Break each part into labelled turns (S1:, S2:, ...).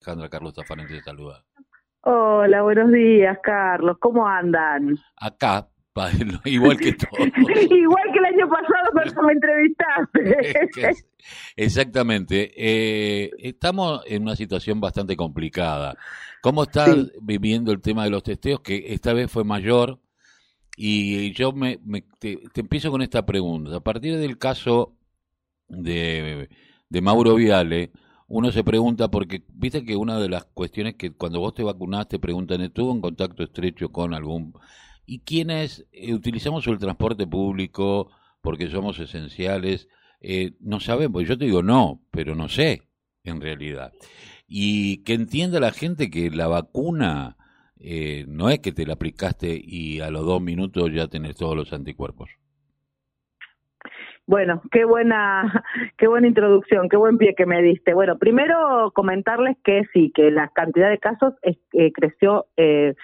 S1: Alejandra Carlos Tafarente te saluda.
S2: Hola, buenos días, Carlos. ¿Cómo andan?
S1: Acá, igual que todo.
S2: igual que el año pasado cuando me entrevistaste.
S1: Exactamente. Eh, estamos en una situación bastante complicada. ¿Cómo estás viviendo el tema de los testeos? Que esta vez fue mayor. Y yo me, te, empiezo con esta pregunta. A partir del caso de, de Mauro Viale, uno se pregunta, porque viste que una de las cuestiones que cuando vos te vacunaste preguntan, ¿estuvo en contacto estrecho con algún... ¿Y quiénes eh, utilizamos el transporte público porque somos esenciales? Eh, no sabemos, yo te digo no, pero no sé, en realidad. Y que entienda la gente que la vacuna eh, no es que te la aplicaste y a los dos minutos ya tenés todos los anticuerpos.
S2: Bueno, qué buena, qué buena introducción, qué buen pie que me diste. Bueno, primero comentarles que sí, que la cantidad de casos eh, creció eh,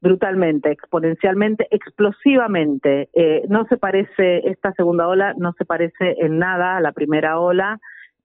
S2: brutalmente, exponencialmente, explosivamente. Eh, no se parece, esta segunda ola no se parece en nada a la primera ola,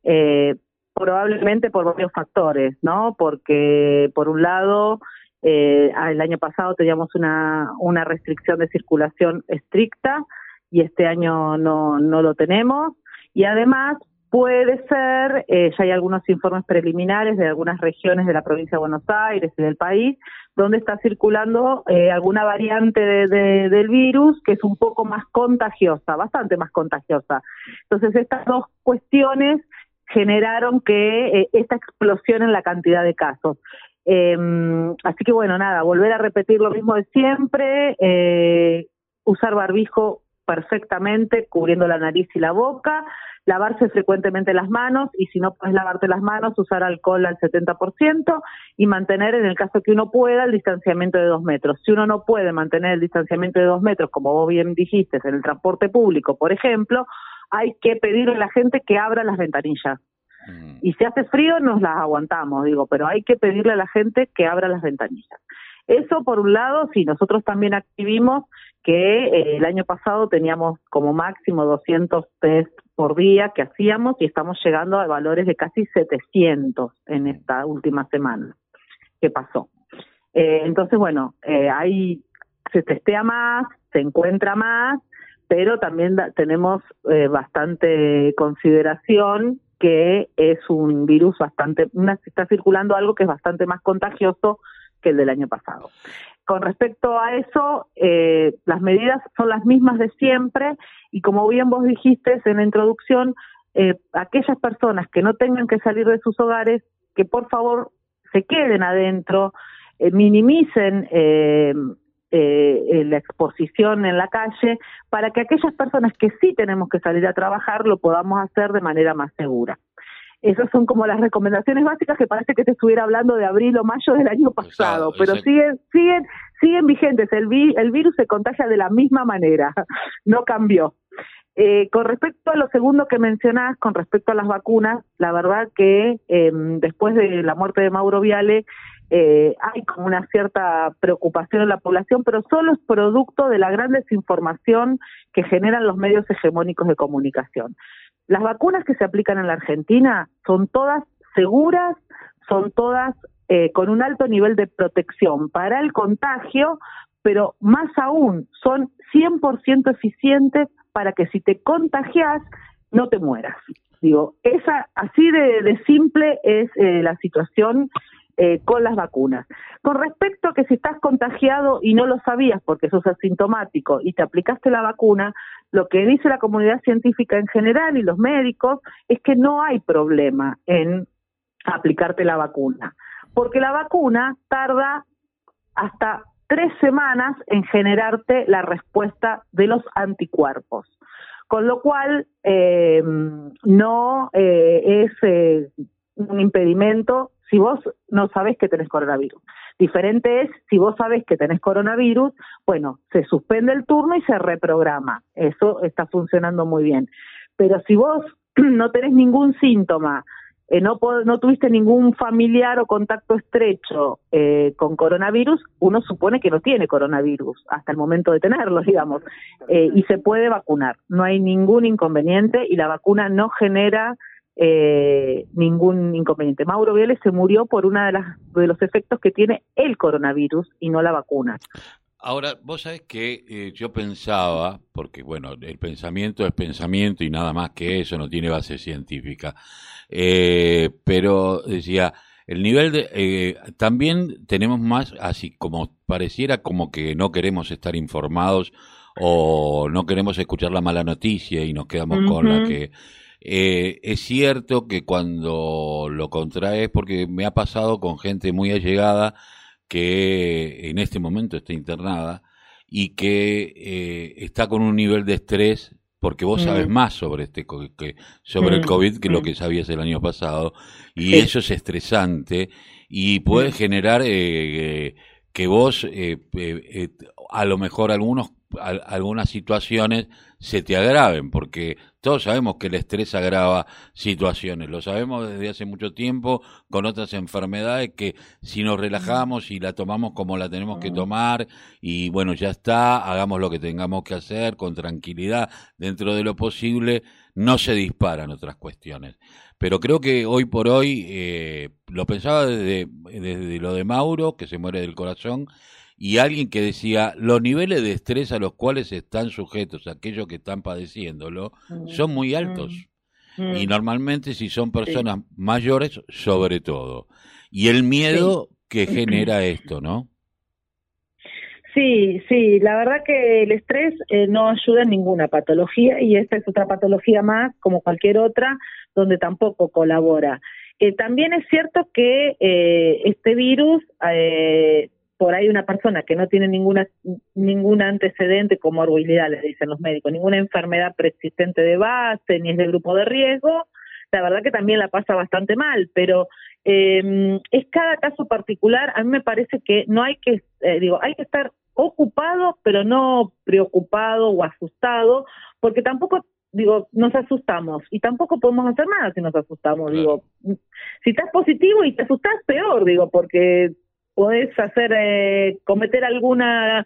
S2: eh, probablemente por varios factores, ¿no? Porque, por un lado, eh, el año pasado teníamos una, una restricción de circulación estricta, y este año no, no lo tenemos. Y además puede ser, eh, ya hay algunos informes preliminares de algunas regiones de la provincia de Buenos Aires y del país, donde está circulando eh, alguna variante de, del virus que es un poco más contagiosa, bastante más contagiosa. Entonces estas dos cuestiones generaron que eh, esta explosión en la cantidad de casos. Em, así que bueno, nada, volver a repetir lo mismo de siempre, usar barbijo perfectamente cubriendo la nariz y la boca, lavarse frecuentemente las manos y si no puedes lavarte las manos, usar alcohol al 70% y mantener, en el caso que uno pueda, el distanciamiento de dos metros. Si uno no puede mantener el distanciamiento de dos metros, como vos bien dijiste, en el transporte público, por ejemplo, hay que pedirle a la gente que abra las ventanillas. Mm. Y si hace frío, nos las aguantamos, digo, pero hay que pedirle a la gente que abra las ventanillas. Eso por un lado, sí, nosotros también activimos que eh, el año pasado teníamos como máximo 200 test por día que hacíamos y estamos llegando a valores de casi 700 en esta última semana que pasó. Eh, entonces, bueno, eh, ahí se testea más, se encuentra más, pero también tenemos bastante consideración que es un virus bastante, una, está circulando algo que es bastante más contagioso que el del año pasado. Con respecto a eso, eh, las medidas son las mismas de siempre y como bien vos dijiste en la introducción, eh, aquellas personas que no tengan que salir de sus hogares, que por favor se queden adentro, eh, minimicen la exposición en la calle, para que aquellas personas que sí tenemos que salir a trabajar lo podamos hacer de manera más segura. Esas son como las recomendaciones básicas que parece que te estuviera hablando de abril o mayo del año pasado, pero siguen, siguen, siguen vigentes. El, el virus se contagia de la misma manera, no cambió. Eh, con respecto a lo segundo que mencionás, con respecto a las vacunas, la verdad que eh, después de la muerte de Mauro Viale, eh, hay como una cierta preocupación en la población, pero solo es producto de la gran desinformación que generan los medios hegemónicos de comunicación. Las vacunas que se aplican en la Argentina son todas seguras, son todas eh, con un alto nivel de protección para el contagio, pero más aún son 100% eficientes para que si te contagias no te mueras. Digo, esa así de, simple es eh, la situación eh, con las vacunas. Con respecto a que si estás contagiado y no lo sabías porque sos asintomático y te aplicaste la vacuna, lo que dice la comunidad científica en general y los médicos es que no hay problema en aplicarte la vacuna, porque la vacuna tarda hasta tres semanas en generarte la respuesta de los anticuerpos con lo cual eh, no eh, es un impedimento si vos no sabes que tenés coronavirus. Diferente es si vos sabes que tenés coronavirus, bueno, se suspende el turno y se reprograma. Eso está funcionando muy bien. Pero si vos no tenés ningún síntoma, eh, no, no tuviste ningún familiar o contacto estrecho eh, con coronavirus, uno supone que no tiene coronavirus hasta el momento de tenerlo, digamos, eh, y se puede vacunar. No hay ningún inconveniente y la vacuna no genera eh, ningún inconveniente. Mauro Viale se murió por uno de, las, de los efectos que tiene el coronavirus y no la vacuna.
S1: Ahora, vos sabés que eh, yo pensaba, porque bueno, el pensamiento es pensamiento y nada más que eso, no tiene base científica, eh, pero decía, el nivel de... Eh, también tenemos más, así como pareciera como que no queremos estar informados o no queremos escuchar la mala noticia y nos quedamos con la que... es cierto que cuando lo contraes, porque me ha pasado con gente muy allegada, que en este momento está internada y que eh, está con un nivel de estrés porque vos sabes mm. más sobre este que, sobre el mm, COVID que lo mm. que sabías el año pasado y eso es estresante y puede generar eh, que vos eh, a lo mejor algunos algunas situaciones se te agraven, porque todos sabemos que el estrés agrava situaciones, lo sabemos desde hace mucho tiempo con otras enfermedades que si nos relajamos y la tomamos como la tenemos que tomar y bueno, ya está, hagamos lo que tengamos que hacer con tranquilidad dentro de lo posible, no se disparan otras cuestiones. Pero creo que hoy por hoy, eh, lo pensaba desde, desde lo de Mauro, que se muere del corazón, y alguien que decía los niveles de estrés a los cuales están sujetos aquellos que están padeciéndolo mm. son muy altos. Mm. Y mm. normalmente si son personas mayores, sobre todo. Y el miedo que genera esto, ¿no?
S2: Sí, sí, la verdad que el estrés eh, no ayuda en ninguna patología y esta es otra patología más, como cualquier otra, donde tampoco colabora. Eh, también es cierto que eh, este virus eh, por ahí una persona que no tiene ninguna ningún antecedente, comorbilidad, le dicen los médicos, ninguna enfermedad preexistente de base, ni es de grupo de riesgo, la verdad que también la pasa bastante mal, pero eh, es cada caso particular. A mí me parece que no hay que, eh, digo, hay que estar ocupado, pero no preocupado o asustado, porque tampoco digo, nos asustamos y tampoco podemos hacer nada si nos asustamos, digo, si estás positivo y te asustas, peor, digo, porque podés hacer, eh, cometer alguna,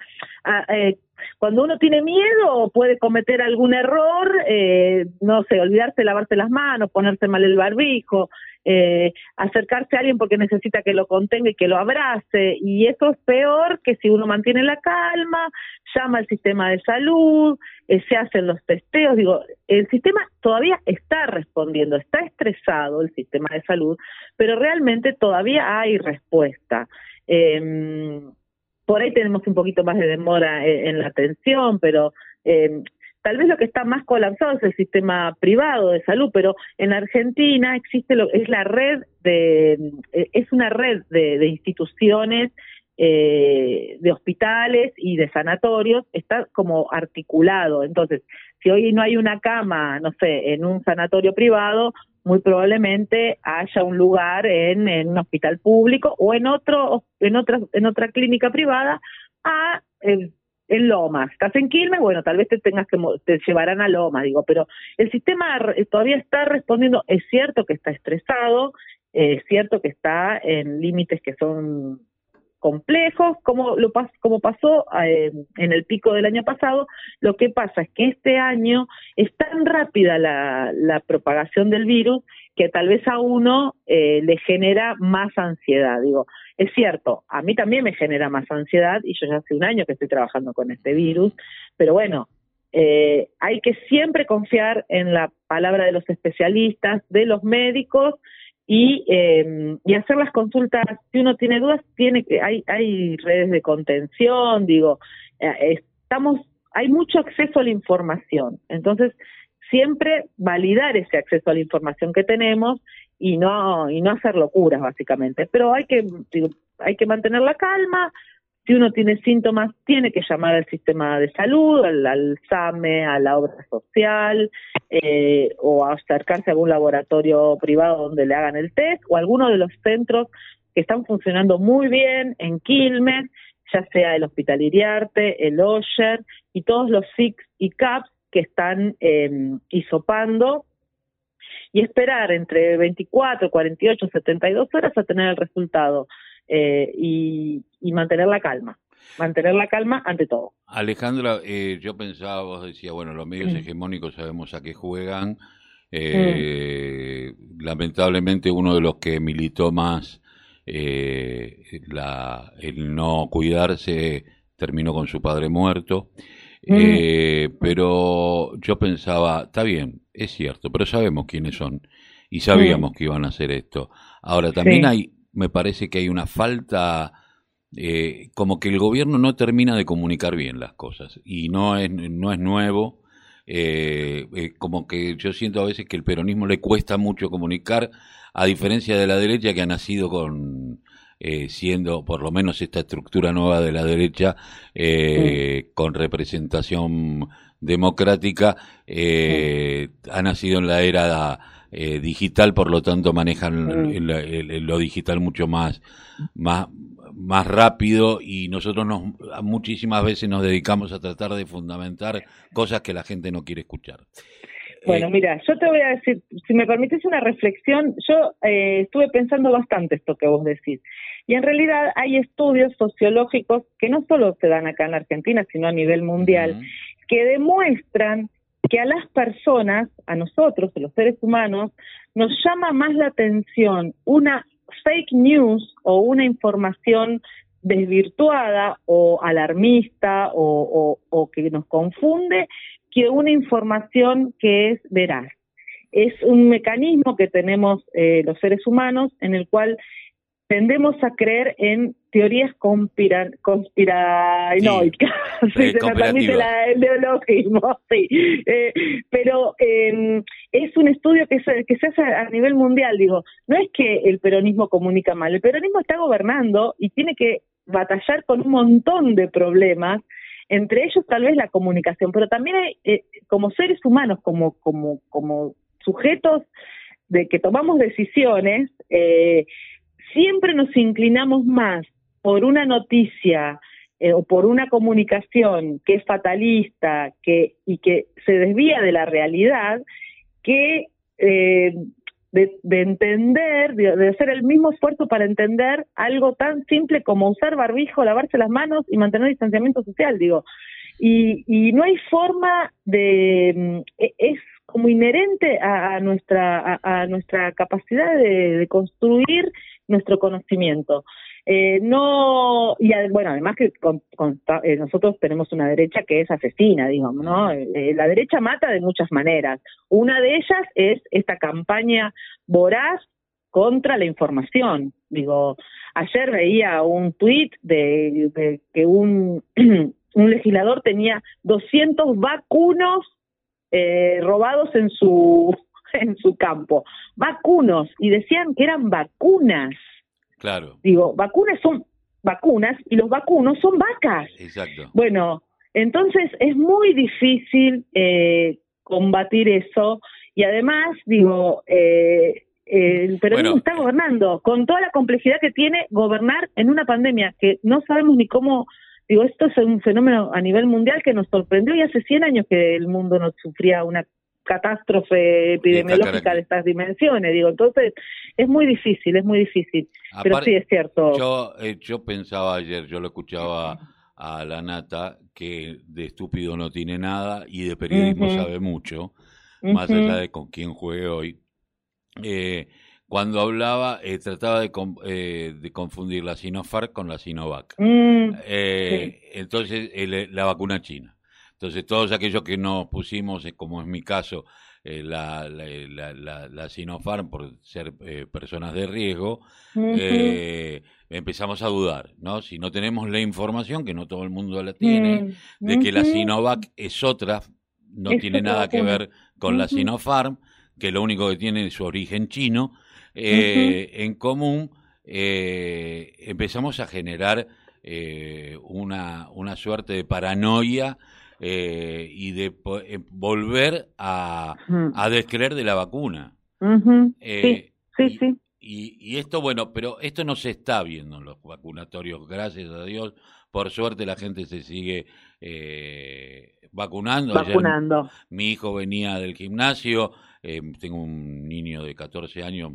S2: eh, cuando uno tiene miedo puede cometer algún error, eh, no sé, olvidarse lavarse las manos, ponerse mal el barbijo, eh, acercarse a alguien porque necesita que lo contenga y que lo abrace, y eso es peor que si uno mantiene la calma, llama al sistema de salud, eh, se hacen los testeos, digo, el sistema todavía está respondiendo, está estresado el sistema de salud, pero realmente todavía hay respuesta. Eh, por ahí tenemos un poquito más de demora en, la atención, pero eh, tal vez lo que está más colapsado es el sistema privado de salud, pero en Argentina existe lo es la red de eh, es una red de, de instituciones eh, de hospitales y de sanatorios está como articulado. Entonces, si hoy no hay una cama, no sé, en un sanatorio privado, muy probablemente haya un lugar en, en un hospital público o en otro en otra en otra clínica privada a en, Lomas. Estás en Quilmes, bueno, tal vez te tengas que te llevarán a Lomas, digo, pero el sistema todavía está respondiendo, es cierto que está estresado, es cierto que está en límites que son complejos, como, lo como pasó eh, en el pico del año pasado. Lo que pasa es que este año es tan rápida la, la propagación del virus que tal vez a uno eh, le genera más ansiedad. Digo, es cierto, a mí también me genera más ansiedad y yo ya hace un año que estoy trabajando con este virus, pero bueno, eh, hay que siempre confiar en la palabra de los especialistas, de los médicos y, eh, y hacer las consultas. Si uno tiene dudas, tiene que hay hay redes de contención, digo, eh, estamos hay mucho acceso a la información, entonces siempre validar ese acceso a la información que tenemos y no y no hacer locuras básicamente, pero hay que digo, hay que mantener la calma, si uno tiene síntomas, tiene que llamar al sistema de salud, al, SAME, a la obra social, eh, o acercarse a algún laboratorio privado donde le hagan el test, o alguno de los centros que están funcionando muy bien en Quilmes, ya sea el Hospital Iriarte, el OSHER y todos los SICs y CAPS que están eh, hisopando y esperar entre 24, 48, 72 horas a tener el resultado eh, y, mantener la calma. Mantener la calma ante todo.
S1: Alejandra, eh, yo pensaba, vos decías, bueno, los medios hegemónicos sabemos a qué juegan. Eh, lamentablemente uno de los que militó más eh, la, el no cuidarse terminó con su padre muerto. Eh, pero yo pensaba, está bien, es cierto, pero sabemos quiénes son y sabíamos que iban a hacer esto. Ahora también hay, me parece que hay una falta, eh, como que el gobierno no termina de comunicar bien las cosas y no es, no es nuevo. Eh, eh, como que yo siento a veces que el peronismo le cuesta mucho comunicar, a diferencia de la derecha que ha nacido con eh, siendo por lo menos esta estructura nueva de la derecha eh, con representación democrática eh, ha nacido en la era digital por lo tanto manejan lo digital mucho más más más rápido y nosotros nos, muchísimas veces nos dedicamos a tratar de fundamentar cosas que la gente no quiere escuchar.
S2: Bueno, mira, yo te voy a decir, si me permites una reflexión, yo estuve pensando bastante esto que vos decís. Y en realidad hay estudios sociológicos que no solo se dan acá en Argentina, sino a nivel mundial, que demuestran que a las personas, a nosotros, a los seres humanos, nos llama más la atención una fake news o una información desvirtuada o alarmista o, que nos confunde que una información que es veraz. Es un mecanismo que tenemos eh, los seres humanos en el cual tendemos a creer en teorías conspira, conspiranoicas, si se me permite el neologismo, sí. Eh, pero em, es un estudio que se, que se hace a nivel mundial, digo, no es que el peronismo comunica mal, el peronismo está gobernando y tiene que batallar con un montón de problemas, entre ellos tal vez la comunicación, pero también eh, como seres humanos, como, como, como sujetos de que tomamos decisiones, eh, siempre nos inclinamos más por una noticia eh, o por una comunicación que es fatalista que, y que se desvía de la realidad, que eh, de, entender, de, hacer el mismo esfuerzo para entender algo tan simple como usar barbijo, lavarse las manos y mantener distanciamiento social, digo. Y, y no hay forma de... Mm, e, es como inherente a, nuestra, a, nuestra capacidad de construir nuestro conocimiento. Eh, no, y bueno, además que eh, nosotros tenemos una derecha que es asesina, digamos, ¿no? Eh, la derecha mata de muchas maneras. Una de ellas es esta campaña voraz contra la información. Digo, ayer veía un tuit de, que un, un legislador tenía 200 vacunos robados en su en su campo. Vacunos, y decían que eran vacunas.
S1: Claro.
S2: Digo, vacunas son vacunas y los vacunos son vacas.
S1: Exacto.
S2: Bueno, entonces es muy difícil eh, combatir eso y además, digo, eh, el peronismo está gobernando con toda la complejidad que tiene gobernar en una pandemia que no sabemos ni cómo digo, esto es un fenómeno a nivel mundial que nos sorprendió y hace 100 años que el mundo no sufría una catástrofe epidemiológica de estas dimensiones, digo, entonces es muy difícil, es muy difícil, pero sí es cierto.
S1: Yo, eh, yo pensaba ayer, yo lo escuchaba a la Nata, que de estúpido no tiene nada y de periodismo sabe mucho, más allá de con quién juegue hoy. Eh, cuando hablaba, eh, trataba de, de, confundir la Sinopharm con la Sinovac. Mm, entonces, la vacuna china. Entonces, todos aquellos que nos pusimos, eh, como es mi caso, eh, la, la, la, Sinopharm por ser eh, personas de riesgo, empezamos a dudar, ¿no? Si no tenemos la información, que no todo el mundo la tiene, mm, de que la Sinovac es otra, no tiene nada que ver con la Sinopharm, que lo único que tiene es su origen chino, en común, empezamos a generar una, una suerte de paranoia eh, y de eh, volver a, a, descreer de la vacuna.
S2: Eh, sí, sí,
S1: y, Y, esto, bueno, pero esto no se está viendo en los vacunatorios, gracias a Dios. Por suerte la gente se sigue vacunando.
S2: Vacunando.
S1: mi hijo venía del gimnasio, tengo un niño de 14 años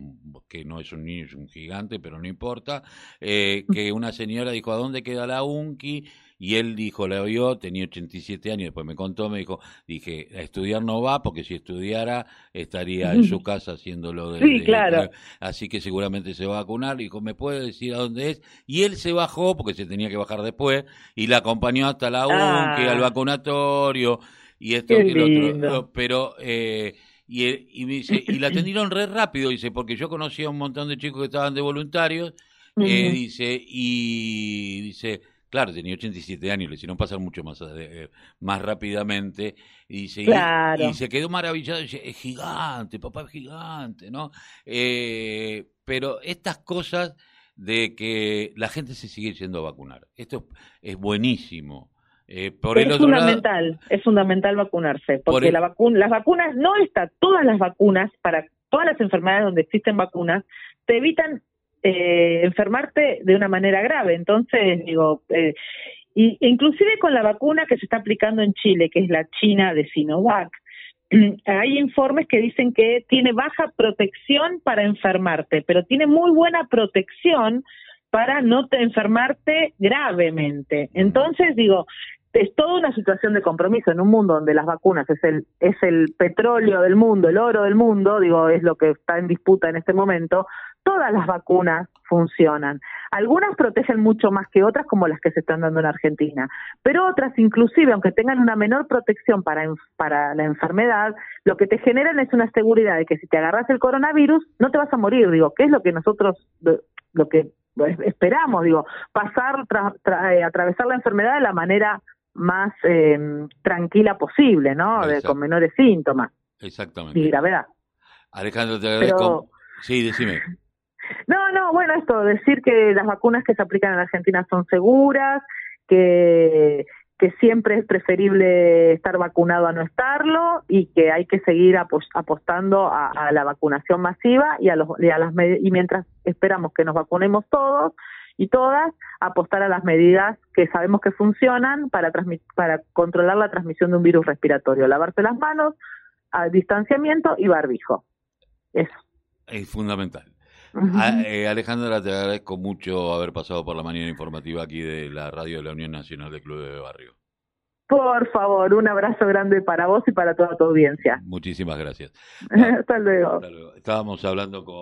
S1: que no es un niño, es un gigante, pero no importa, que una señora dijo, ¿a dónde queda la UNCI? y él dijo, la vio, tenía 87 años, después me contó, me dijo, dije, a estudiar no va, porque si estudiara estaría en su casa haciéndolo de...
S2: Sí, claro.
S1: así que seguramente se va a vacunar, dijo, ¿me puede decir a dónde es? Y él se bajó, porque se tenía que bajar después, y la acompañó hasta la UNCE, al ah. vacunatorio, y esto y lo otro. Pero... Eh, y, y, me dice, y la atendieron re rápido, dice, porque yo conocía un montón de chicos que estaban de voluntarios, eh, dice, y dice, claro, tenía 87 años, le hicieron pasar mucho más, eh, más rápidamente, y, dice, y, se quedó maravillado, dice, es gigante, papá es gigante, ¿no? Eh, pero estas cosas de que la gente se sigue yendo a vacunar, esto es buenísimo.
S2: Eh, es fundamental, es fundamental vacunarse, porque la vacuna, las vacunas no está, todas las vacunas para todas las enfermedades donde existen vacunas te evitan eh, enfermarte de una manera grave. Entonces, digo, eh, y, inclusive con la vacuna que se está aplicando en Chile, que es la China de Sinovac, hay informes que dicen que tiene baja protección para enfermarte, pero tiene muy buena protección para no te enfermarte gravemente. Entonces, digo, es toda una situación de compromiso en un mundo donde las vacunas es el es el petróleo del mundo, el oro del mundo, digo, es lo que está en disputa en este momento. Todas las vacunas funcionan. Algunas protegen mucho más que otras, como las que se están dando en Argentina, pero otras, inclusive, aunque tengan una menor protección para, para la enfermedad, lo que te generan es una seguridad de que si te agarras el coronavirus, no te vas a morir, digo, que es lo que nosotros, lo que esperamos, digo, pasar, eh, atravesar la enfermedad de la manera más eh, tranquila posible, ¿no? De, con menores síntomas.
S1: Exactamente.
S2: Y gravedad.
S1: Alejandro, te agradezco. Sí, decime.
S2: No, no, bueno, esto, decir que las vacunas que se aplican en Argentina son seguras, que, que siempre es preferible estar vacunado a no estarlo y que hay que seguir apostando a, la vacunación masiva y a, los, y a las y mientras esperamos que nos vacunemos todos, y todas apostar a las medidas que sabemos que funcionan para, para controlar la transmisión de un virus respiratorio, lavarse las manos, a distanciamiento y barbijo. Eso.
S1: Es fundamental. Ah, eh, Alejandra, te agradezco mucho haber pasado por la mañana informativa aquí de la radio de la Unión Nacional de Clubes de Barrio.
S2: Por favor, un abrazo grande para vos y para toda tu audiencia.
S1: Muchísimas gracias.
S2: Hasta luego.
S1: Estábamos hablando con...